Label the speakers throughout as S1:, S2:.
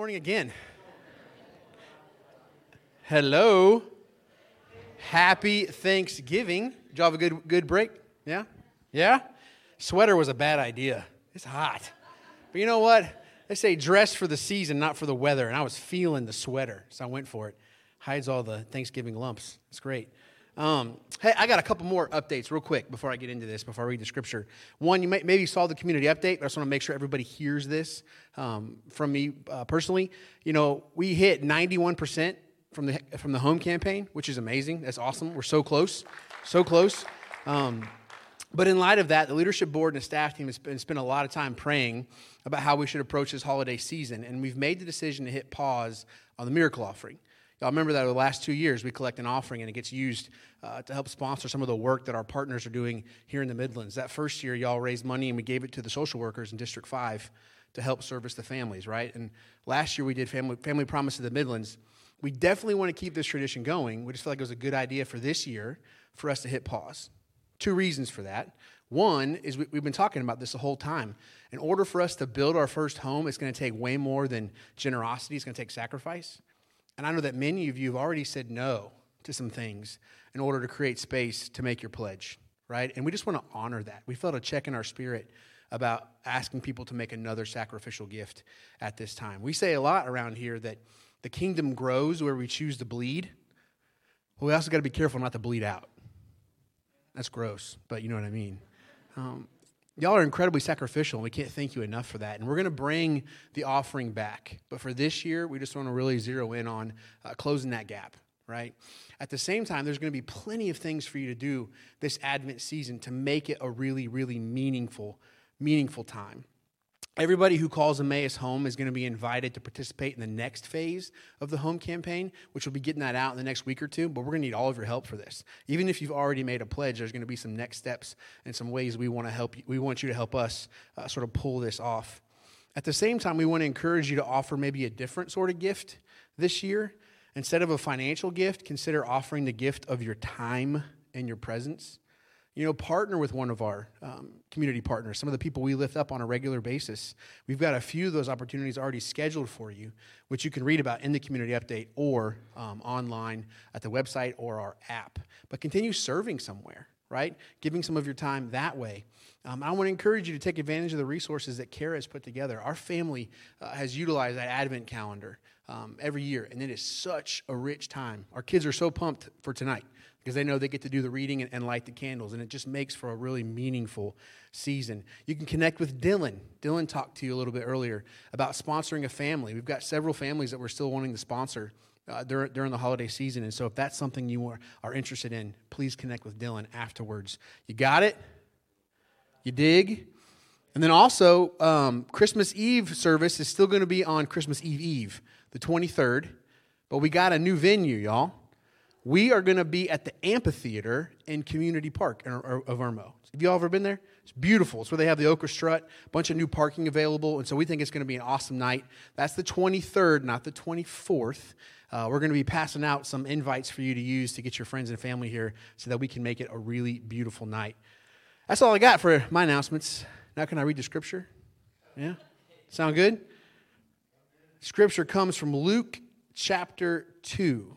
S1: morning again. Hello. Happy Thanksgiving. Did you have a good, good break? Yeah? Yeah? Sweater was a bad idea. It's hot. But you know what? They say dress for the season, not for the weather. And I was feeling the sweater, so I went for it. Hides all the Thanksgiving lumps. It's great. Um, hey, I got a couple more updates real quick before I get into this, before I read the scripture. One, you may, maybe saw the community update, but I just want to make sure everybody hears this um, from me uh, personally. You know, we hit 91% from the, from the home campaign, which is amazing. That's awesome. We're so close, so close. Um, but in light of that, the leadership board and the staff team has spent a lot of time praying about how we should approach this holiday season. And we've made the decision to hit pause on the miracle offering. Y'all remember that over the last two years, we collect an offering and it gets used uh, to help sponsor some of the work that our partners are doing here in the Midlands. That first year, y'all raised money and we gave it to the social workers in District 5 to help service the families, right? And last year, we did Family, family Promise to the Midlands. We definitely want to keep this tradition going. We just feel like it was a good idea for this year for us to hit pause. Two reasons for that. One is we, have been talking about this the whole time. In order for us to build our first home, it's going to take way more than generosity, it's going to take sacrifice. And I know that many of you have already said no to some things in order to create space to make your pledge, right? And we just want to honor that. We felt a check in our spirit about asking people to make another sacrificial gift at this time. We say a lot around here that the kingdom grows where we choose to bleed. But we also got to be careful not to bleed out. That's gross, but you know what I mean. Um, Y'all are incredibly sacrificial, and we can't thank you enough for that. And we're going to bring the offering back. But for this year, we just want to really zero in on uh, closing that gap, right? At the same time, there's going to be plenty of things for you to do this Advent season to make it a really, really meaningful, meaningful time. Everybody who calls Emmaus home is going to be invited to participate in the next phase of the home campaign, which will be getting that out in the next week or two. But we're going to need all of your help for this. Even if you've already made a pledge, there's going to be some next steps and some ways we want to help you. We want you to help us uh, sort of pull this off. At the same time, we want to encourage you to offer maybe a different sort of gift this year. Instead of a financial gift, consider offering the gift of your time and your presence you know, partner with one of our um, community partners, some of the people we lift up on a regular basis. We've got a few of those opportunities already scheduled for you, which you can read about in the community update or um, online at the website or our app. But continue serving somewhere, right? Giving some of your time that way. Um, I want to encourage you to take advantage of the resources that Kara has put together. Our family uh, has utilized that Advent calendar um, every year, and it is such a rich time. Our kids are so pumped for tonight because they know they get to do the reading and, and, light the candles, and it just makes for a really meaningful season. You can connect with Dylan. Dylan talked to you a little bit earlier about sponsoring a family. We've got several families that we're still wanting to sponsor uh, during, during the holiday season, and so if that's something you are, are interested in, please connect with Dylan afterwards. You got it? You dig? And then also, um, Christmas Eve service is still going to be on Christmas Eve Eve, the 23rd, but we got a new venue, y'all we are going to be at the amphitheater in Community Park of Irmo. Have you all ever been there? It's beautiful. It's where they have the Strut, a bunch of new parking available, and so we think it's going to be an awesome night. That's the 23rd, not the 24th. Uh, we're going to be passing out some invites for you to use to get your friends and family here so that we can make it a really beautiful night. That's all I got for my announcements. Now, can I read the scripture? Yeah? Sound good? Scripture comes from Luke chapter 2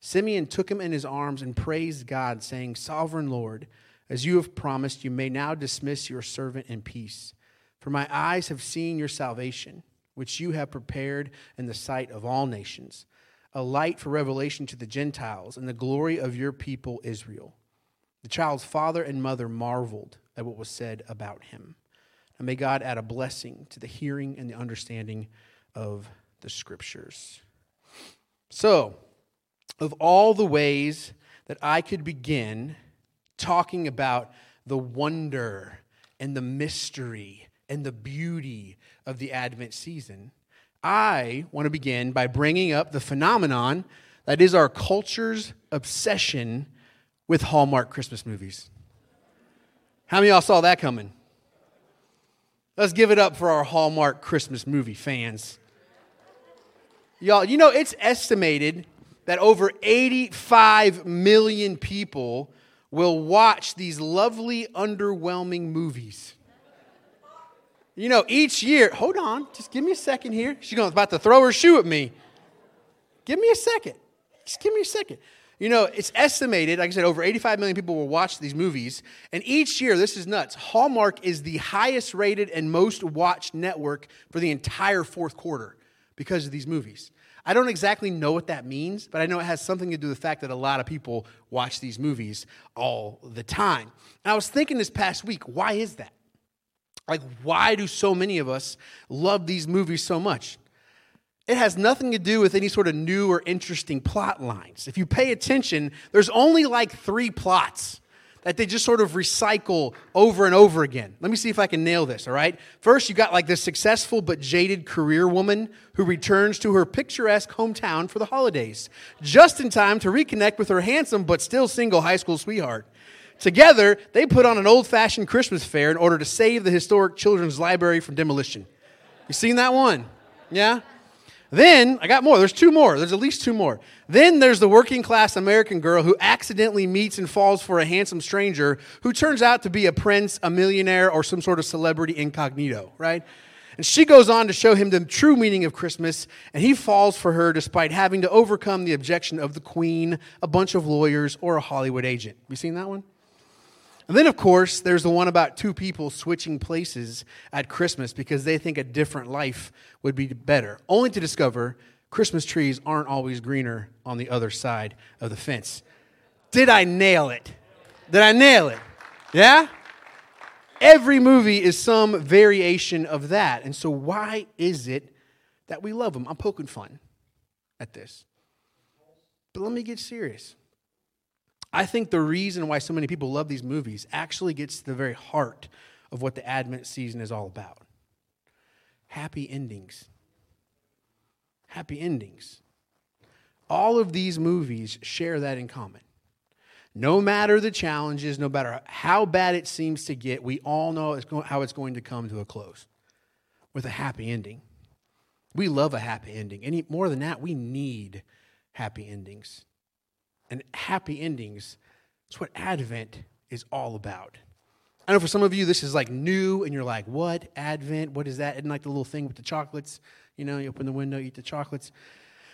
S1: Simeon took him in his arms and praised God, saying, Sovereign Lord, as you have promised, you may now dismiss your servant in peace. For my eyes have seen your salvation, which you have prepared in the sight of all nations, a light for revelation to the Gentiles and the glory of your people Israel. The child's father and mother marveled at what was said about him. And may God add a blessing to the hearing and the understanding of the scriptures. So, of all the ways that I could begin talking about the wonder and the mystery and the beauty of the Advent season, I want to begin by bringing up the phenomenon that is our culture's obsession with Hallmark Christmas movies. How many of y'all saw that coming? Let's give it up for our Hallmark Christmas movie fans. Y'all, you know, it's estimated that over 85 million people will watch these lovely, underwhelming movies. You know, each year, hold on, just give me a second here. She's about to throw her shoe at me. Give me a second. Just give me a second. You know, it's estimated, like I said, over 85 million people will watch these movies. And each year, this is nuts, Hallmark is the highest rated and most watched network for the entire fourth quarter because of these movies. I don't exactly know what that means, but I know it has something to do with the fact that a lot of people watch these movies all the time. And I was thinking this past week, why is that? Like, why do so many of us love these movies so much? It has nothing to do with any sort of new or interesting plot lines. If you pay attention, there's only like three plots that they just sort of recycle over and over again. Let me see if I can nail this, all right? First, you got like this successful but jaded career woman who returns to her picturesque hometown for the holidays, just in time to reconnect with her handsome but still single high school sweetheart. Together, they put on an old fashioned Christmas fair in order to save the historic children's library from demolition. You seen that one? Yeah? Then, I got more. There's two more. There's at least two more. Then there's the working class American girl who accidentally meets and falls for a handsome stranger who turns out to be a prince, a millionaire, or some sort of celebrity incognito, right? And she goes on to show him the true meaning of Christmas, and he falls for her despite having to overcome the objection of the queen, a bunch of lawyers, or a Hollywood agent. You seen that one? And then, of course, there's the one about two people switching places at Christmas because they think a different life would be better, only to discover Christmas trees aren't always greener on the other side of the fence. Did I nail it? Did I nail it? Yeah? Every movie is some variation of that. And so, why is it that we love them? I'm poking fun at this. But let me get serious. I think the reason why so many people love these movies actually gets to the very heart of what the Advent season is all about happy endings. Happy endings. All of these movies share that in common. No matter the challenges, no matter how bad it seems to get, we all know how it's going to come to a close with a happy ending. We love a happy ending. Any more than that, we need happy endings and happy endings. That's what Advent is all about. I know for some of you this is like new and you're like, what? Advent? What is that? And like the little thing with the chocolates. You know, you open the window, eat the chocolates.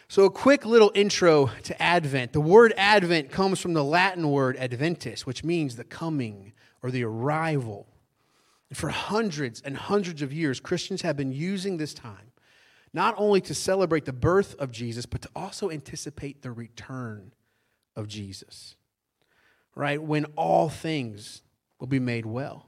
S1: So, a quick little intro to Advent. The word Advent comes from the Latin word adventus, which means the coming or the arrival. And for hundreds and hundreds of years, Christians have been using this time not only to celebrate the birth of Jesus, but to also anticipate the return of Jesus, right? When all things will be made well.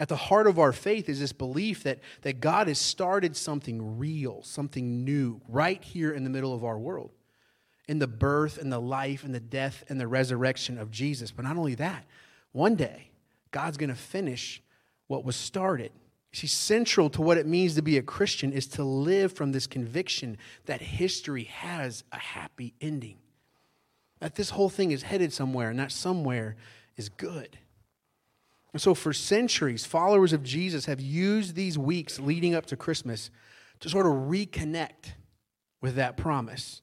S1: At the heart of our faith is this belief that, that God has started something real, something new, right here in the middle of our world, in the birth and the life and the death and the resurrection of Jesus. But not only that, one day, God's going to finish what was started. See, central to what it means to be a Christian is to live from this conviction that history has a happy ending that this whole thing is headed somewhere, and that somewhere is good. And so, for centuries, followers of Jesus have used these weeks leading up to Christmas to sort of reconnect with that promise.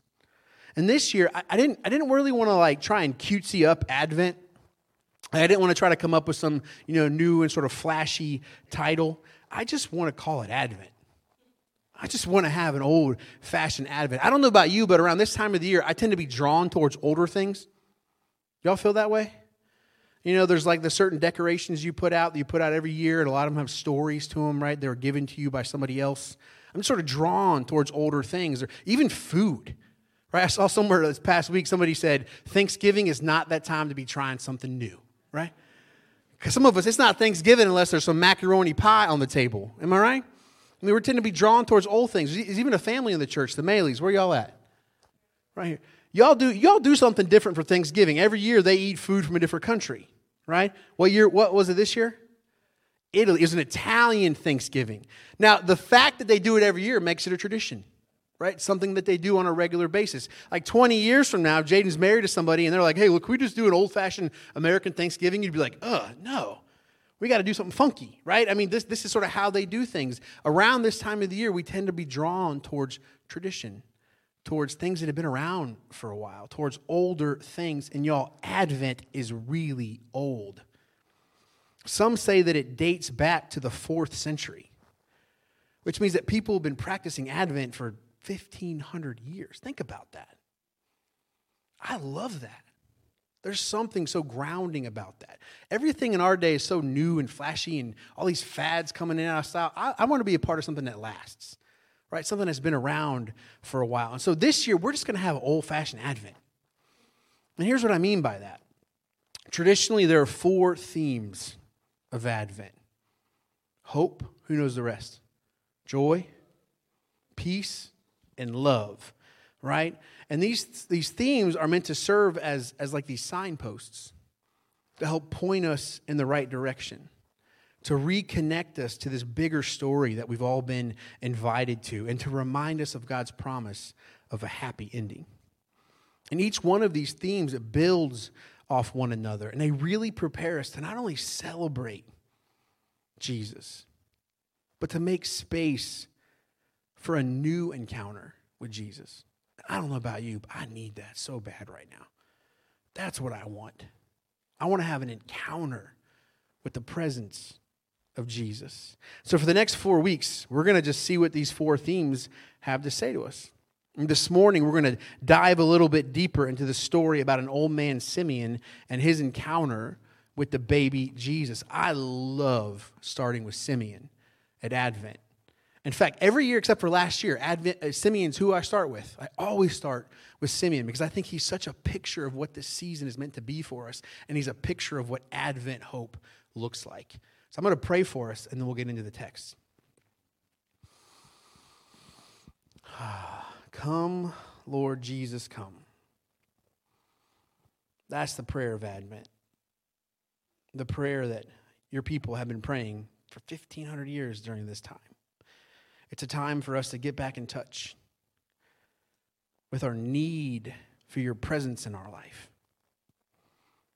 S1: And this year, I, I didn't, I didn't really want to like try and cutesy up Advent. I didn't want to try to come up with some, you know, new and sort of flashy title. I just want to call it Advent. I just want to have an old fashioned Advent. I don't know about you, but around this time of the year, I tend to be drawn towards older things. Y'all feel that way? You know, there's like the certain decorations you put out that you put out every year, and a lot of them have stories to them, right? They're given to you by somebody else. I'm sort of drawn towards older things, or even food. Right? I saw somewhere this past week somebody said Thanksgiving is not that time to be trying something new, right? Because some of us, it's not Thanksgiving unless there's some macaroni pie on the table. Am I right? I mean, we tend to be drawn towards old things. There's even a family in the church, the Maleys. Where y'all at? Right here. Y'all do, y'all do something different for Thanksgiving. Every year they eat food from a different country, right? What year, what was it this year? Italy. It was an Italian Thanksgiving. Now, the fact that they do it every year makes it a tradition, right? Something that they do on a regular basis. Like 20 years from now, Jaden's married to somebody and they're like, hey, look, we just do an old fashioned American Thanksgiving. You'd be like, uh, no. We got to do something funky, right? I mean, this, this is sort of how they do things. Around this time of the year, we tend to be drawn towards tradition, towards things that have been around for a while, towards older things. And y'all, Advent is really old. Some say that it dates back to the fourth century, which means that people have been practicing Advent for 1,500 years. Think about that. I love that. There's something so grounding about that. Everything in our day is so new and flashy and all these fads coming in and out of style. I, I want to be a part of something that lasts, right? Something that's been around for a while. And so this year, we're just going to have old fashioned Advent. And here's what I mean by that. Traditionally, there are four themes of Advent hope, who knows the rest? Joy, peace, and love, right? And these, these themes are meant to serve as, as like these signposts to help point us in the right direction, to reconnect us to this bigger story that we've all been invited to, and to remind us of God's promise of a happy ending. And each one of these themes builds off one another, and they really prepare us to not only celebrate Jesus, but to make space for a new encounter with Jesus. I don't know about you, but I need that so bad right now. That's what I want. I want to have an encounter with the presence of Jesus. So, for the next four weeks, we're going to just see what these four themes have to say to us. And this morning, we're going to dive a little bit deeper into the story about an old man, Simeon, and his encounter with the baby Jesus. I love starting with Simeon at Advent. In fact, every year except for last year, Advent, uh, Simeon's who I start with. I always start with Simeon because I think he's such a picture of what this season is meant to be for us, and he's a picture of what Advent hope looks like. So I'm going to pray for us, and then we'll get into the text. come, Lord Jesus, come. That's the prayer of Advent. The prayer that your people have been praying for 1,500 years during this time. It's a time for us to get back in touch with our need for your presence in our life.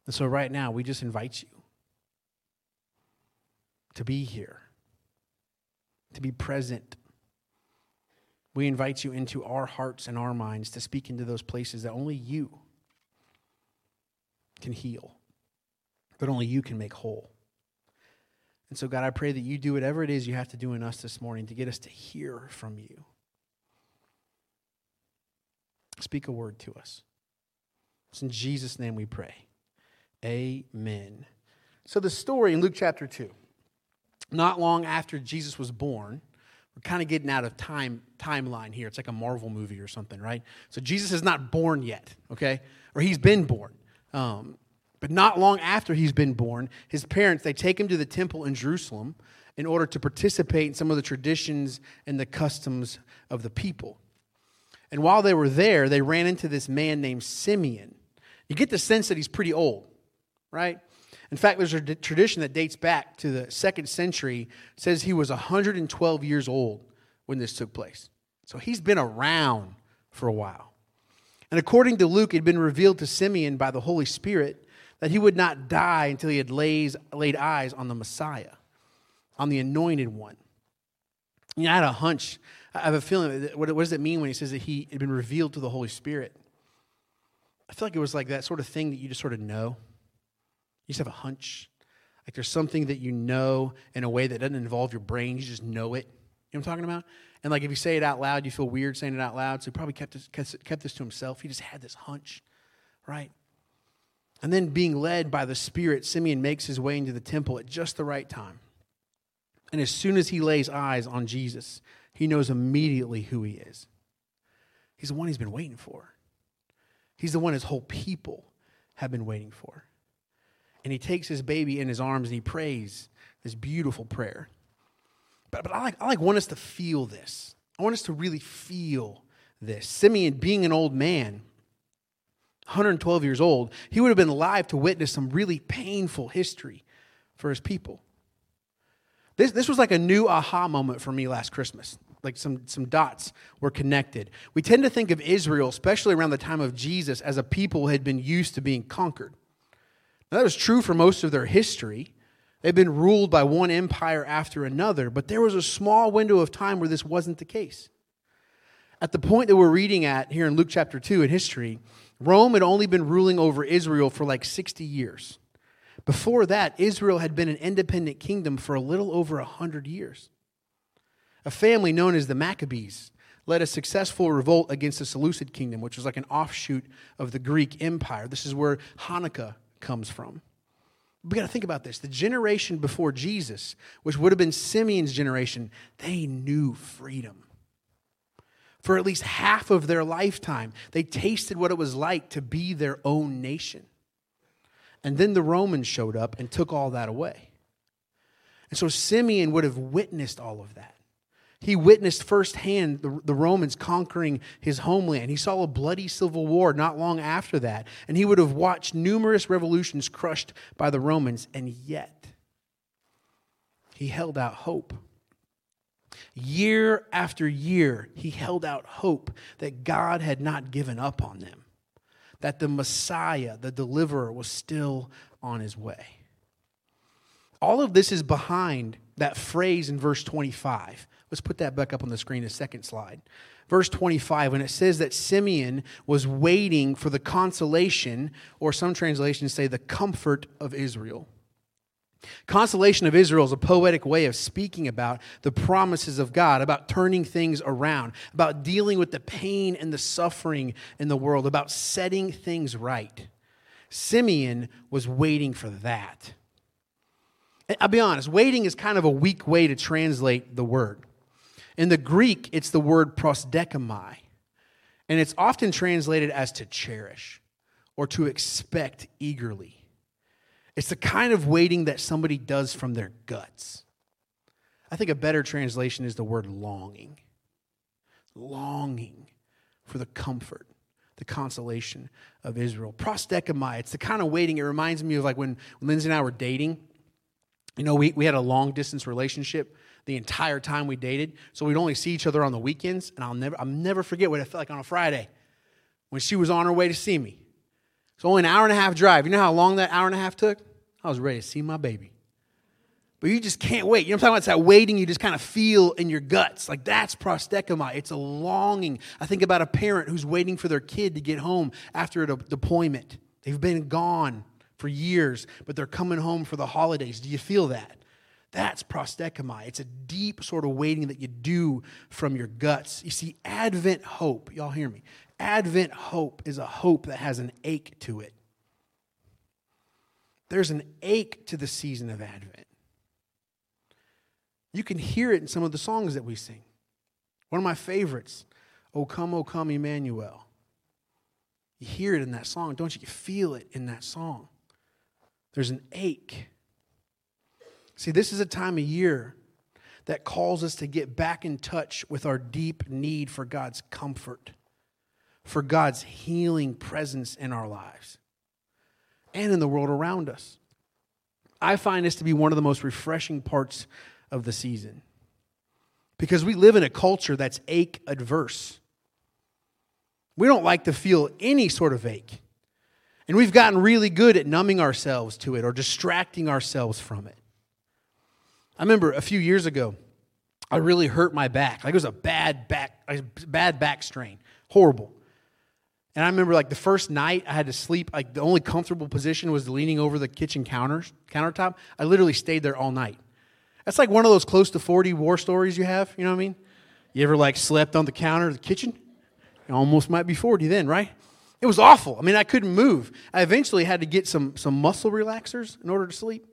S1: And so, right now, we just invite you to be here, to be present. We invite you into our hearts and our minds to speak into those places that only you can heal, but only you can make whole. And so, God, I pray that you do whatever it is you have to do in us this morning to get us to hear from you. Speak a word to us. It's in Jesus' name we pray. Amen. So, the story in Luke chapter 2, not long after Jesus was born, we're kind of getting out of time timeline here. It's like a Marvel movie or something, right? So Jesus is not born yet, okay? Or he's been born. Um, but not long after he's been born, his parents, they take him to the temple in Jerusalem in order to participate in some of the traditions and the customs of the people. And while they were there, they ran into this man named Simeon. You get the sense that he's pretty old, right? In fact, there's a tradition that dates back to the second century, says he was 112 years old when this took place. So he's been around for a while. And according to Luke, it had been revealed to Simeon by the Holy Spirit that he would not die until he had lays, laid eyes on the Messiah, on the anointed one. You know, I had a hunch. I have a feeling. What, what does it mean when he says that he had been revealed to the Holy Spirit? I feel like it was like that sort of thing that you just sort of know. You just have a hunch. Like there's something that you know in a way that doesn't involve your brain. You just know it. You know what I'm talking about? And like if you say it out loud, you feel weird saying it out loud. So he probably kept this, kept this to himself. He just had this hunch, right? And then, being led by the Spirit, Simeon makes his way into the temple at just the right time. And as soon as he lays eyes on Jesus, he knows immediately who he is. He's the one he's been waiting for, he's the one his whole people have been waiting for. And he takes his baby in his arms and he prays this beautiful prayer. But, but I, like, I like want us to feel this. I want us to really feel this. Simeon, being an old man, 112 years old, he would have been alive to witness some really painful history for his people. This, this was like a new aha moment for me last Christmas. Like some, some dots were connected. We tend to think of Israel, especially around the time of Jesus, as a people who had been used to being conquered. Now, that was true for most of their history. They've been ruled by one empire after another, but there was a small window of time where this wasn't the case. At the point that we're reading at here in Luke chapter 2 in history, Rome had only been ruling over Israel for like 60 years. Before that, Israel had been an independent kingdom for a little over 100 years. A family known as the Maccabees led a successful revolt against the Seleucid kingdom, which was like an offshoot of the Greek Empire. This is where Hanukkah comes from. We got to think about this. The generation before Jesus, which would have been Simeon's generation, they knew freedom. For at least half of their lifetime, they tasted what it was like to be their own nation. And then the Romans showed up and took all that away. And so Simeon would have witnessed all of that. He witnessed firsthand the, the, Romans conquering his homeland. He saw a bloody civil war not long after that. And he would have watched numerous revolutions crushed by the Romans. And yet, he held out hope. Year after year, he held out hope that God had not given up on them, that the Messiah, the deliverer, was still on his way. All of this is behind that phrase in verse 25. Let's put that back up on the screen, a second slide. Verse 25, when it says that Simeon was waiting for the consolation, or some translations say the comfort of Israel. Consolation of Israel is a poetic way of speaking about the promises of God, about turning things around, about dealing with the pain and the suffering in the world, about setting things right. Simeon was waiting for that. I'll be honest, waiting is kind of a weak way to translate the word. In the Greek, it's the word prosdechomai, and it's often translated as to cherish or to expect eagerly. It's the kind of waiting that somebody does from their guts. I think a better translation is the word longing. Longing for the comfort, the consolation of Israel. Prosdechomai, it's the kind of waiting, it reminds me of like when, when Lindsay and I were dating. You know, we, we had a long distance relationship the entire time we dated, so we'd only see each other on the weekends, and I'll never, I'll never forget what it felt like on a Friday when she was on her way to see me. It's only an hour and a half drive. You know how long that hour and a half took? I was ready to see my baby. But you just can't wait. You know what I'm talking about? It's that waiting you just kind of feel in your guts. Like that's prosdechomai. It's a longing. I think about a parent who's waiting for their kid to get home after a deployment. They've been gone for years, but they're coming home for the holidays. Do you feel that? That's prosdechomai. It's a deep sort of waiting that you do from your guts. You see, Advent hope, y'all hear me? Advent hope is a hope that has an ache to it. There's an ache to the season of Advent. You can hear it in some of the songs that we sing. One of my favorites, O come, O come, Emmanuel. You hear it in that song, don't you? You feel it in that song. There's an ache. See, this is a time of year that calls us to get back in touch with our deep need for God's comfort, for God's healing presence in our lives and in the world around us. I find this to be one of the most refreshing parts of the season because we live in a culture that's ache adverse. We don't like to feel any sort of ache. And we've gotten really good at numbing ourselves to it or distracting ourselves from it. I remember a few years ago, I really hurt my back. Like it was a bad back, a bad back strain. Horrible. And I remember like the first night I had to sleep, like the only comfortable position was leaning over the kitchen counters, countertop. I literally stayed there all night. That's like one of those close to 40 war stories you have, you know what I mean? You ever like slept on the counter of the kitchen? Almost might be 40 then, right? It was awful. I mean, I couldn't move. I eventually had to get some, some muscle relaxers in order to sleep.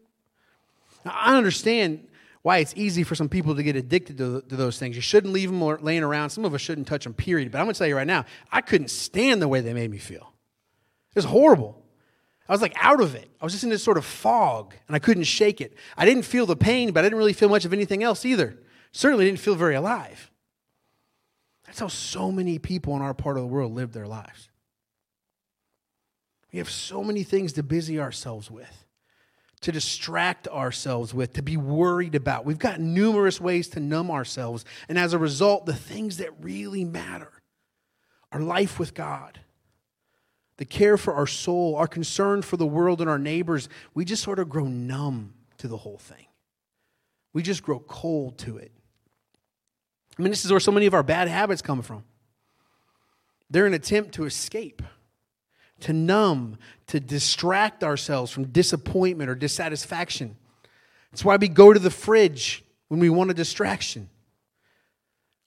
S1: Now, I understand why it's easy for some people to get addicted to, to those things. You shouldn't leave them laying around. Some of us shouldn't touch them, period. But I'm going to tell you right now, I couldn't stand the way they made me feel. It was horrible. I was like out of it. I was just in this sort of fog and I couldn't shake it. I didn't feel the pain, but I didn't really feel much of anything else either. Certainly didn't feel very alive. That's how so many people in our part of the world live their lives. We have so many things to busy ourselves with to distract ourselves with, to be worried about. We've got numerous ways to numb ourselves. And as a result, the things that really matter our life with God, the care for our soul, our concern for the world and our neighbors, we just sort of grow numb to the whole thing. We just grow cold to it. I mean, this is where so many of our bad habits come from. They're an attempt to escape, to numb, to distract ourselves from disappointment or dissatisfaction. That's why we go to the fridge when we want a distraction.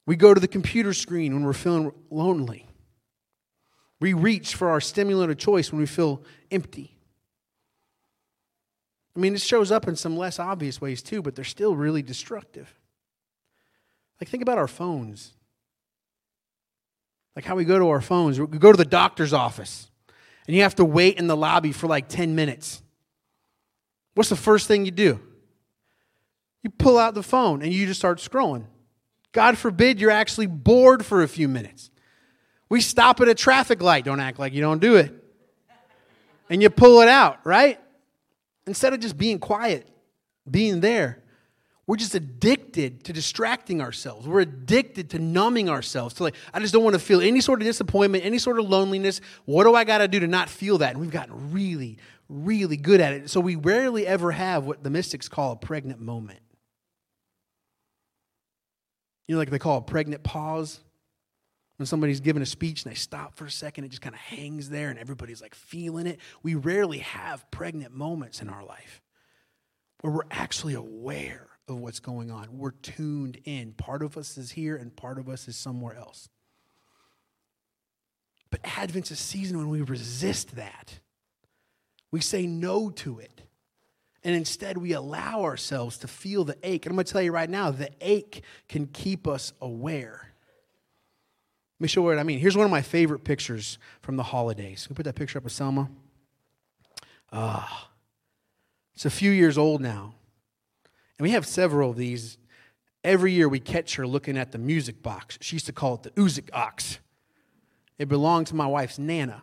S1: We go to the computer screen when we're feeling lonely. We reach for our stimulant of choice when we feel empty. I mean, it shows up in some less obvious ways too, but they're still really destructive. Like, think about our phones. Like how we go to our phones. We go to the doctor's office, and you have to wait in the lobby for like 10 minutes. What's the first thing you do? You pull out the phone and you just start scrolling. God forbid you're actually bored for a few minutes. We stop at a traffic light. Don't act like you don't do it. And you pull it out, right? Instead of just being quiet, being there. We're just addicted to distracting ourselves. We're addicted to numbing ourselves. To like, I just don't want to feel any sort of disappointment, any sort of loneliness. What do I got to do to not feel that? And we've gotten really, really good at it. So we rarely ever have what the mystics call a pregnant moment. You know, like they call a pregnant pause. When somebody's giving a speech and they stop for a second, it just kind of hangs there and everybody's like feeling it. We rarely have pregnant moments in our life where we're actually aware of what's going on. We're tuned in. Part of us is here and part of us is somewhere else. But Advent's a season when we resist that. We say no to it. And instead, we allow ourselves to feel the ache. And I'm going to tell you right now the ache can keep us aware. Let me show you what I mean. Here's one of my favorite pictures from the holidays. We put that picture up of Selma? Ah, it's a few years old now. We have several of these. Every year we catch her looking at the music box. She used to call it the Uzik ox. It belonged to my wife's Nana,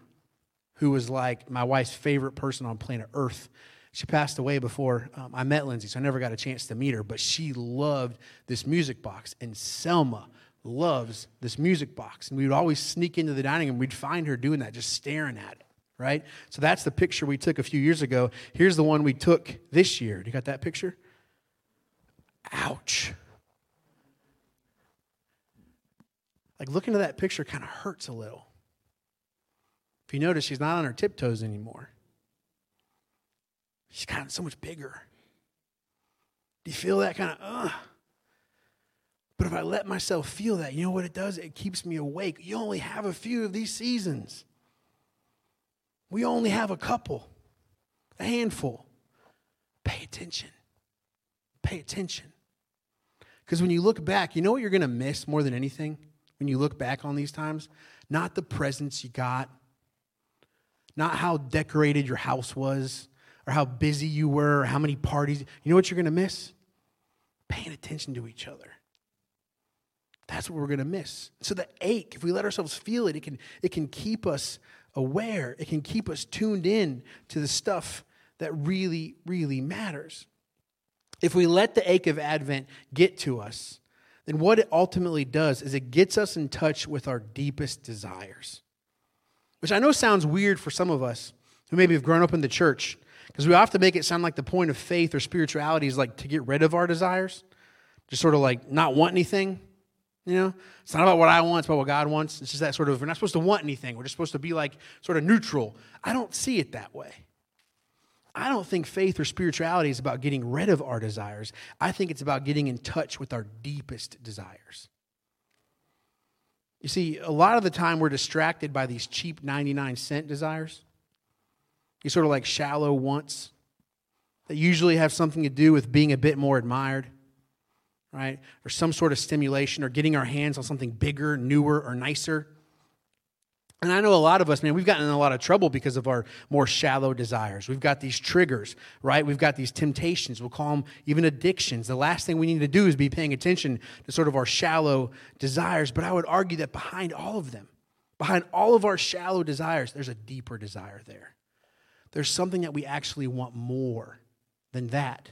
S1: who was like my wife's favorite person on planet Earth. She passed away before um, I met Lindsay, so I never got a chance to meet her, but she loved this music box. And Selma loves this music box. And we would always sneak into the dining room. We'd find her doing that, just staring at it, right? So that's the picture we took a few years ago. Here's the one we took this year. Do you got that picture? Ouch. Like looking at that picture kind of hurts a little. If you notice, she's not on her tiptoes anymore. She's gotten so much bigger. Do you feel that kind of, uh? But if I let myself feel that, you know what it does? It keeps me awake. You only have a few of these seasons. We only have a couple, a handful. Pay attention. Pay attention. Because when you look back, you know what you're going to miss more than anything when you look back on these times? Not the presents you got, not how decorated your house was, or how busy you were, or how many parties. You know what you're going to miss? Paying attention to each other. That's what we're going to miss. So the ache, if we let ourselves feel it, it can, it can keep us aware. It can keep us tuned in to the stuff that really, really matters. If we let the ache of Advent get to us, then what it ultimately does is it gets us in touch with our deepest desires. Which I know sounds weird for some of us who maybe have grown up in the church, because we to make it sound like the point of faith or spirituality is like to get rid of our desires, just sort of like not want anything. You know, it's not about what I want, it's about what God wants. It's just that sort of, we're not supposed to want anything. We're just supposed to be like sort of neutral. I don't see it that way. I don't think faith or spirituality is about getting rid of our desires. I think it's about getting in touch with our deepest desires. You see, a lot of the time we're distracted by these cheap 99 cent desires. These sort of like shallow wants that usually have something to do with being a bit more admired, right? Or some sort of stimulation or getting our hands on something bigger, newer, or nicer. And I know a lot of us, man, we've gotten in a lot of trouble because of our more shallow desires. We've got these triggers, right? We've got these temptations. We'll call them even addictions. The last thing we need to do is be paying attention to sort of our shallow desires. But I would argue that behind all of them, behind all of our shallow desires, there's a deeper desire there. There's something that we actually want more than that.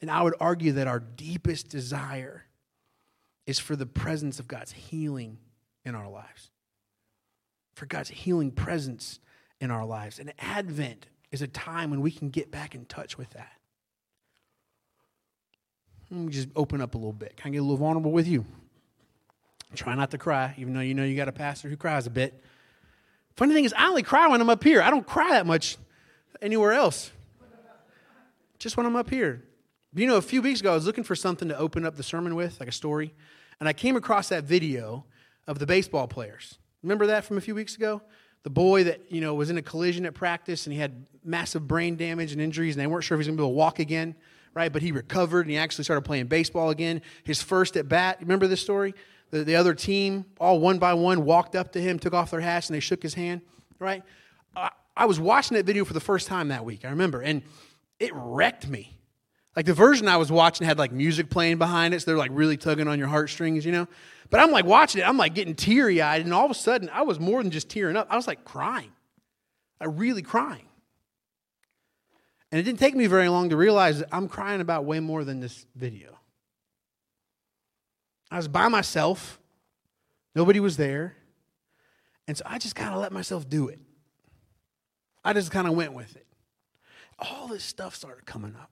S1: And I would argue that our deepest desire is for the presence of God's healing in our lives, for God's healing presence in our lives. And Advent is a time when we can get back in touch with that. Let me just open up a little bit. Can I get a little vulnerable with you? Try not to cry, even though you know you got a pastor who cries a bit. Funny thing is, I only cry when I'm up here. I don't cry that much anywhere else. Just when I'm up here. You know, a few weeks ago, I was looking for something to open up the sermon with, like a story, and I came across that video of the baseball players. Remember that from a few weeks ago? The boy that, you know, was in a collision at practice and he had massive brain damage and injuries, and they weren't sure if he was going to be able to walk again, right? But he recovered and he actually started playing baseball again. His first at bat, remember this story? The, the other team, all one by one, walked up to him, took off their hats, and they shook his hand, right? I, I was watching that video for the first time that week, I remember, and it wrecked me. Like the version I was watching had like music playing behind it, so they're like really tugging on your heartstrings, you know? But I'm like watching it, I'm like getting teary eyed, and all of a sudden I was more than just tearing up. I was like crying. I really crying. And it didn't take me very long to realize that I'm crying about way more than this video. I was by myself, nobody was there. And so I just kind of let myself do it. I just kind of went with it. All this stuff started coming up.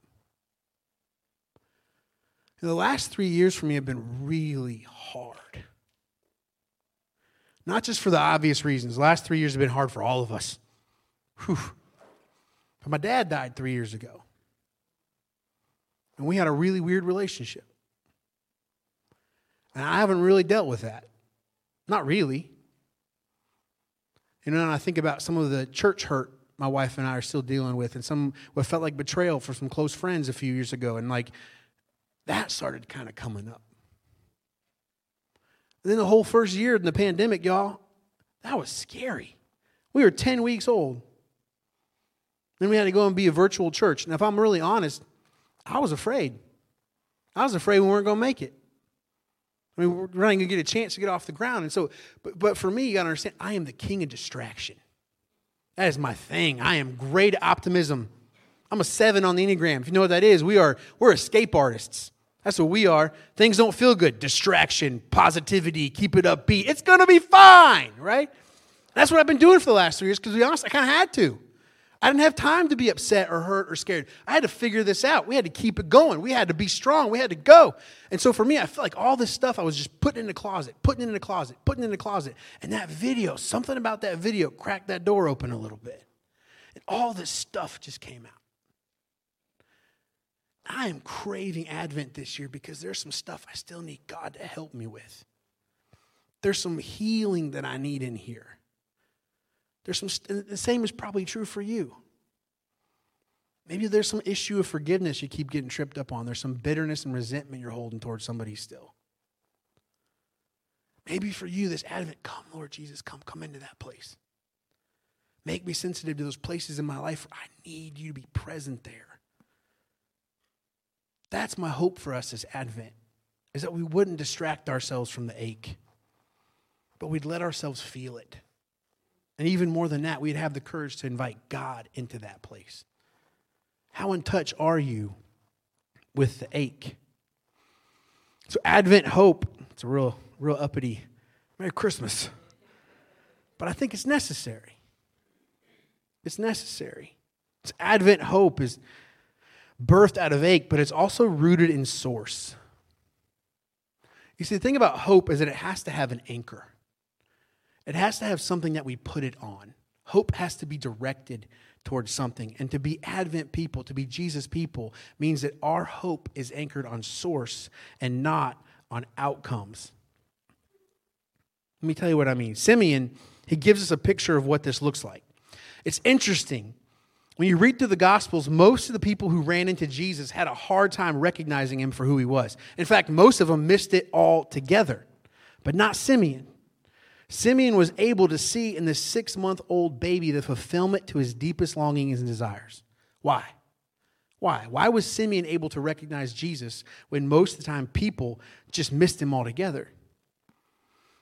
S1: And the last three years for me have been really hard. Not just for the obvious reasons. The last three years have been hard for all of us. Whew. But my dad died three years ago. And we had a really weird relationship. And I haven't really dealt with that. Not really. You know, and I think about some of the church hurt my wife and I are still dealing with, and some what felt like betrayal for some close friends a few years ago. And like that started kind of coming up. Then the whole first year in the pandemic, y'all, that was scary. We were 10 weeks old. Then we had to go and be a virtual church. And if I'm really honest, I was afraid. I was afraid we weren't going to make it. I mean, we're not going to get a chance to get off the ground. And so, but, but for me, you got to understand, I am the king of distraction. That is my thing. I am great optimism. I'm a seven on the Enneagram. If you know what that is, we are, we're escape artists. That's what we are. Things don't feel good. Distraction, positivity, keep it upbeat. It's going to be fine, right? That's what I've been doing for the last three years because, to be honest, I kind of had to. I didn't have time to be upset or hurt or scared. I had to figure this out. We had to keep it going. We had to be strong. We had to go. And so for me, I felt like all this stuff I was just putting in the closet, putting in the closet, putting in the closet. And that video, something about that video cracked that door open a little bit. And all this stuff just came out. I am craving Advent this year because there's some stuff I still need God to help me with. There's some healing that I need in here. There's some, the same is probably true for you. Maybe there's some issue of forgiveness you keep getting tripped up on. There's some bitterness and resentment you're holding towards somebody still. Maybe for you, this Advent, come, Lord Jesus, come, come into that place. Make me sensitive to those places in my life where I need you to be present there. That's my hope for us as Advent, is that we wouldn't distract ourselves from the ache, but we'd let ourselves feel it. And even more than that, we'd have the courage to invite God into that place. How in touch are you with the ache? So, Advent hope, it's a real, real uppity Merry Christmas. But I think it's necessary. It's necessary. It's Advent hope is birthed out of ache, but it's also rooted in source. You see, the thing about hope is that it has to have an anchor, it has to have something that we put it on. Hope has to be directed towards something. And to be Advent people, to be Jesus people, means that our hope is anchored on source and not on outcomes. Let me tell you what I mean. Simeon, he gives us a picture of what this looks like. It's interesting when you read through the Gospels, most of the people who ran into Jesus had a hard time recognizing him for who he was. In fact, most of them missed it altogether, but not Simeon. Simeon was able to see in this six month old baby the fulfillment to his deepest longings and desires. Why? Why? Why was Simeon able to recognize Jesus when most of the time people just missed him altogether?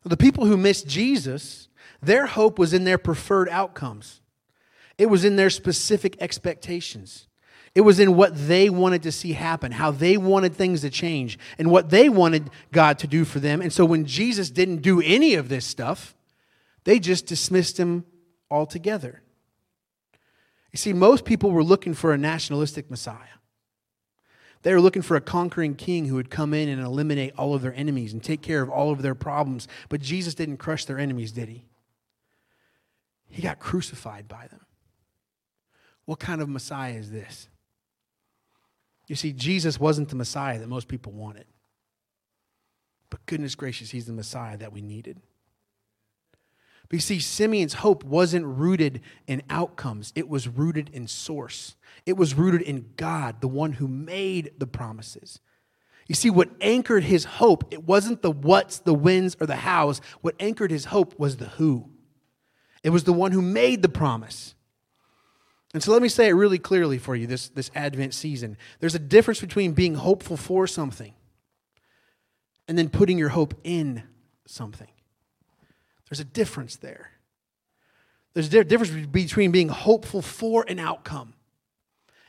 S1: The people who missed Jesus, their hope was in their preferred outcomes. It was in their specific expectations. It was in what they wanted to see happen, how they wanted things to change, and what they wanted God to do for them. And so when Jesus didn't do any of this stuff, they just dismissed him altogether. You see, most people were looking for a nationalistic Messiah. They were looking for a conquering king who would come in and eliminate all of their enemies and take care of all of their problems. But Jesus didn't crush their enemies, did he? He got crucified by them. What kind of Messiah is this? You see, Jesus wasn't the Messiah that most people wanted. But goodness gracious, he's the Messiah that we needed. But you see, Simeon's hope wasn't rooted in outcomes, it was rooted in source. It was rooted in God, the one who made the promises. You see, what anchored his hope, it wasn't the what's, the whens, or the hows. What anchored his hope was the who. It was the one who made the promise. And so let me say it really clearly for you this, this Advent season. There's a difference between being hopeful for something and then putting your hope in something. There's a difference there. There's a difference between being hopeful for an outcome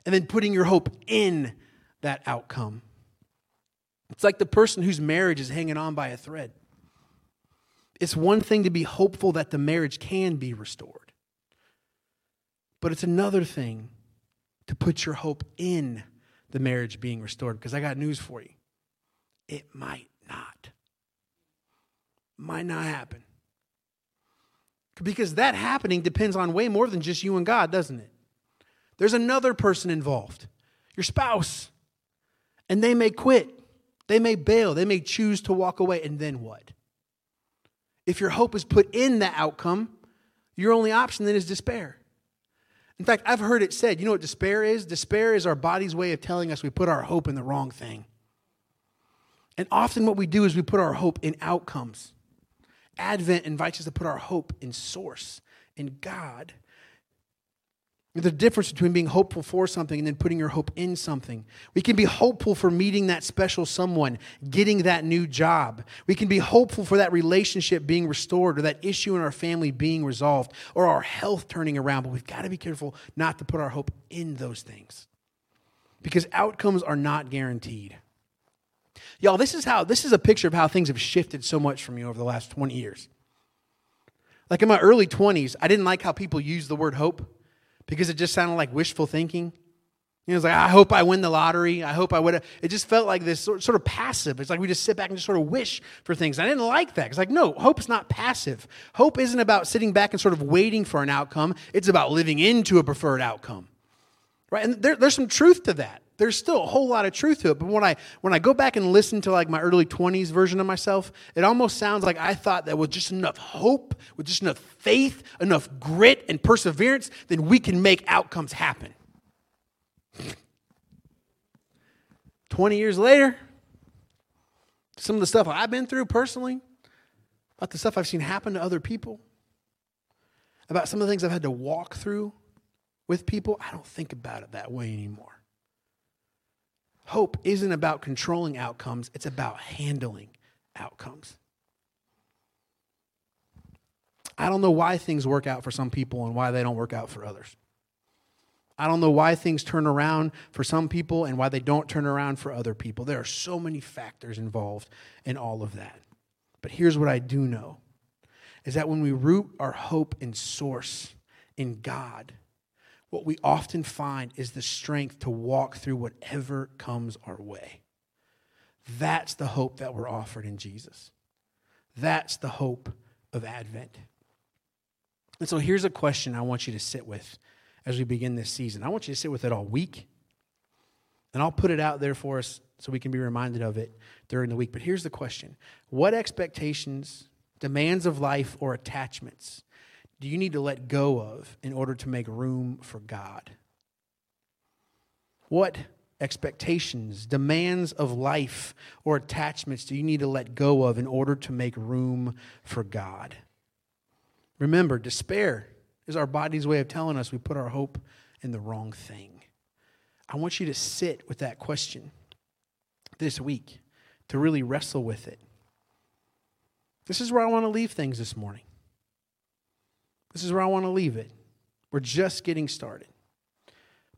S1: and then putting your hope in that outcome. It's like the person whose marriage is hanging on by a thread. It's one thing to be hopeful that the marriage can be restored, but it's another thing to put your hope in the marriage being restored. Because I got news for you it might not. Might not happen. Because that happening depends on way more than just you and God, doesn't it? There's another person involved, your spouse. And they may quit, they may bail, they may choose to walk away, and then what? If your hope is put in the outcome, your only option then is despair. In fact, I've heard it said, you know what despair is? Despair is our body's way of telling us we put our hope in the wrong thing. And often what we do is we put our hope in outcomes. Advent invites us to put our hope in source, in God. The difference between being hopeful for something and then putting your hope in something. We can be hopeful for meeting that special someone, getting that new job. We can be hopeful for that relationship being restored or that issue in our family being resolved or our health turning around. But we've got to be careful not to put our hope in those things because outcomes are not guaranteed. Y'all, this is how this is a picture of how things have shifted so much for me over the last 20 years. Like in my early 20s, I didn't like how people used the word hope because it just sounded like wishful thinking. You know, it's like, I hope I win the lottery. I hope I would. It just felt like this sort of passive. It's like we just sit back and just sort of wish for things. I didn't like that. It's like, no, hope's not passive. Hope isn't about sitting back and sort of waiting for an outcome. It's about living into a preferred outcome. Right? And there, there's some truth to that there's still a whole lot of truth to it. But when I when I go back and listen to like my early 20s version of myself, it almost sounds like I thought that with just enough hope, with just enough faith, enough grit and perseverance, then we can make outcomes happen. 20 years later, some of the stuff I've been through personally, about the stuff I've seen happen to other people, about some of the things I've had to walk through with people, I don't think about it that way anymore. Hope isn't about controlling outcomes, it's about handling outcomes. I don't know why things work out for some people and why they don't work out for others. I don't know why things turn around for some people and why they don't turn around for other people. There are so many factors involved in all of that. But here's what I do know is that when we root our hope and source in God, what we often find is the strength to walk through whatever comes our way. That's the hope that we're offered in Jesus. That's the hope of Advent. And so here's a question I want you to sit with as we begin this season. I want you to sit with it all week. And I'll put it out there for us so we can be reminded of it during the week. But here's the question What expectations, demands of life, or attachments do you need to let go of in order to make room for God? What expectations, demands of life, or attachments do you need to let go of in order to make room for God? Remember, despair is our body's way of telling us we put our hope in the wrong thing. I want you to sit with that question this week, to really wrestle with it. This is where I want to leave things this morning. This is where I want to leave it. We're just getting started.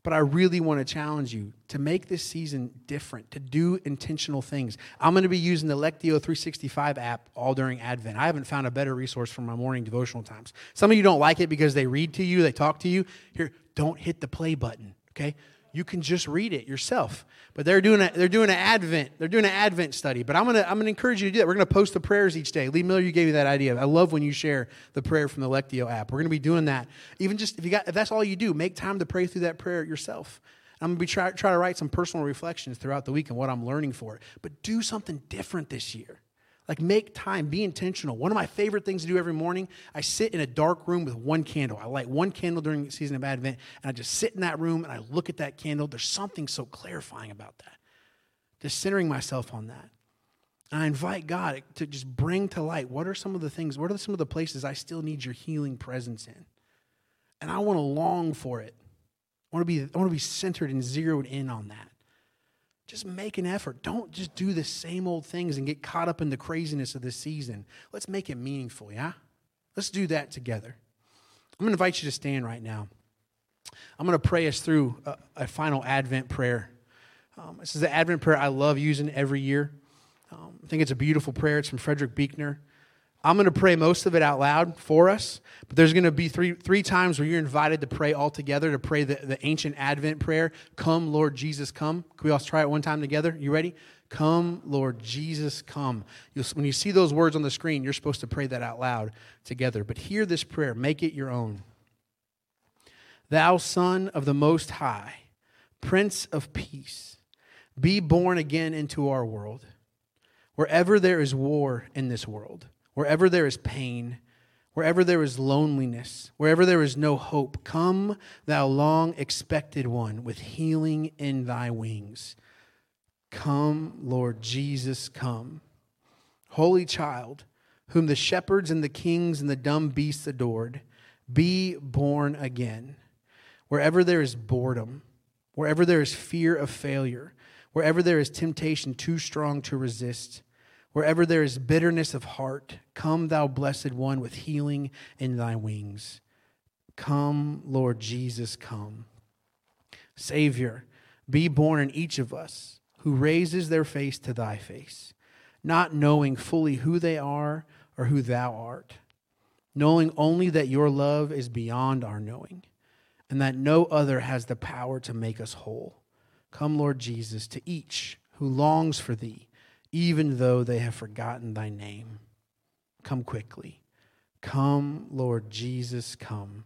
S1: But I really want to challenge you to make this season different, to do intentional things. I'm going to be using the Lectio 365 app all during Advent. I haven't found a better resource for my morning devotional times. Some of you don't like it because they read to you, they talk to you. Here, don't hit the play button, okay? You can just read it yourself. But they're doing a, they're doing an Advent they're doing an Advent study. But I'm gonna I'm gonna encourage you to do that. We're gonna post the prayers each day. Lee Miller, you gave me that idea. I love when you share the prayer from the Lectio app. We're gonna be doing that. Even just if you got if that's all you do, make time to pray through that prayer yourself. I'm gonna be try, try to write some personal reflections throughout the week and what I'm learning for it. But do something different this year. Like, make time, be intentional. One of my favorite things to do every morning, I sit in a dark room with one candle. I light one candle during the season of Advent, and I just sit in that room and I look at that candle. There's something so clarifying about that. Just centering myself on that. And I invite God to just bring to light what are some of the things, what are some of the places I still need your healing presence in? And I want to long for it. I want to be, I want to be centered and zeroed in on that just make an effort. Don't just do the same old things and get caught up in the craziness of this season. Let's make it meaningful, yeah? Let's do that together. I'm going to invite you to stand right now. I'm going to pray us through a, a final Advent prayer. Um, this is the Advent prayer I love using every year. Um, I think it's a beautiful prayer. It's from Frederick Buechner. I'm going to pray most of it out loud for us, but there's going to be three, three times where you're invited to pray all together, to pray the, the ancient Advent prayer Come, Lord Jesus, come. Can we all try it one time together? You ready? Come, Lord Jesus, come. You'll, when you see those words on the screen, you're supposed to pray that out loud together. But hear this prayer, make it your own. Thou Son of the Most High, Prince of Peace, be born again into our world. Wherever there is war in this world, wherever there is pain, wherever there is loneliness, wherever there is no hope, come, thou long expected one, with healing in thy wings. Come, Lord Jesus, come. Holy child, whom the shepherds and the kings and the dumb beasts adored, be born again. Wherever there is boredom, wherever there is fear of failure, wherever there is temptation too strong to resist, Wherever there is bitterness of heart, come, thou blessed one, with healing in thy wings. Come, Lord Jesus, come. Savior, be born in each of us who raises their face to thy face, not knowing fully who they are or who thou art, knowing only that your love is beyond our knowing, and that no other has the power to make us whole. Come, Lord Jesus, to each who longs for thee even though they have forgotten thy name. Come quickly. Come, Lord Jesus, come.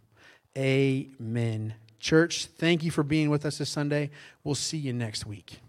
S1: Amen. Church, thank you for being with us this Sunday. We'll see you next week.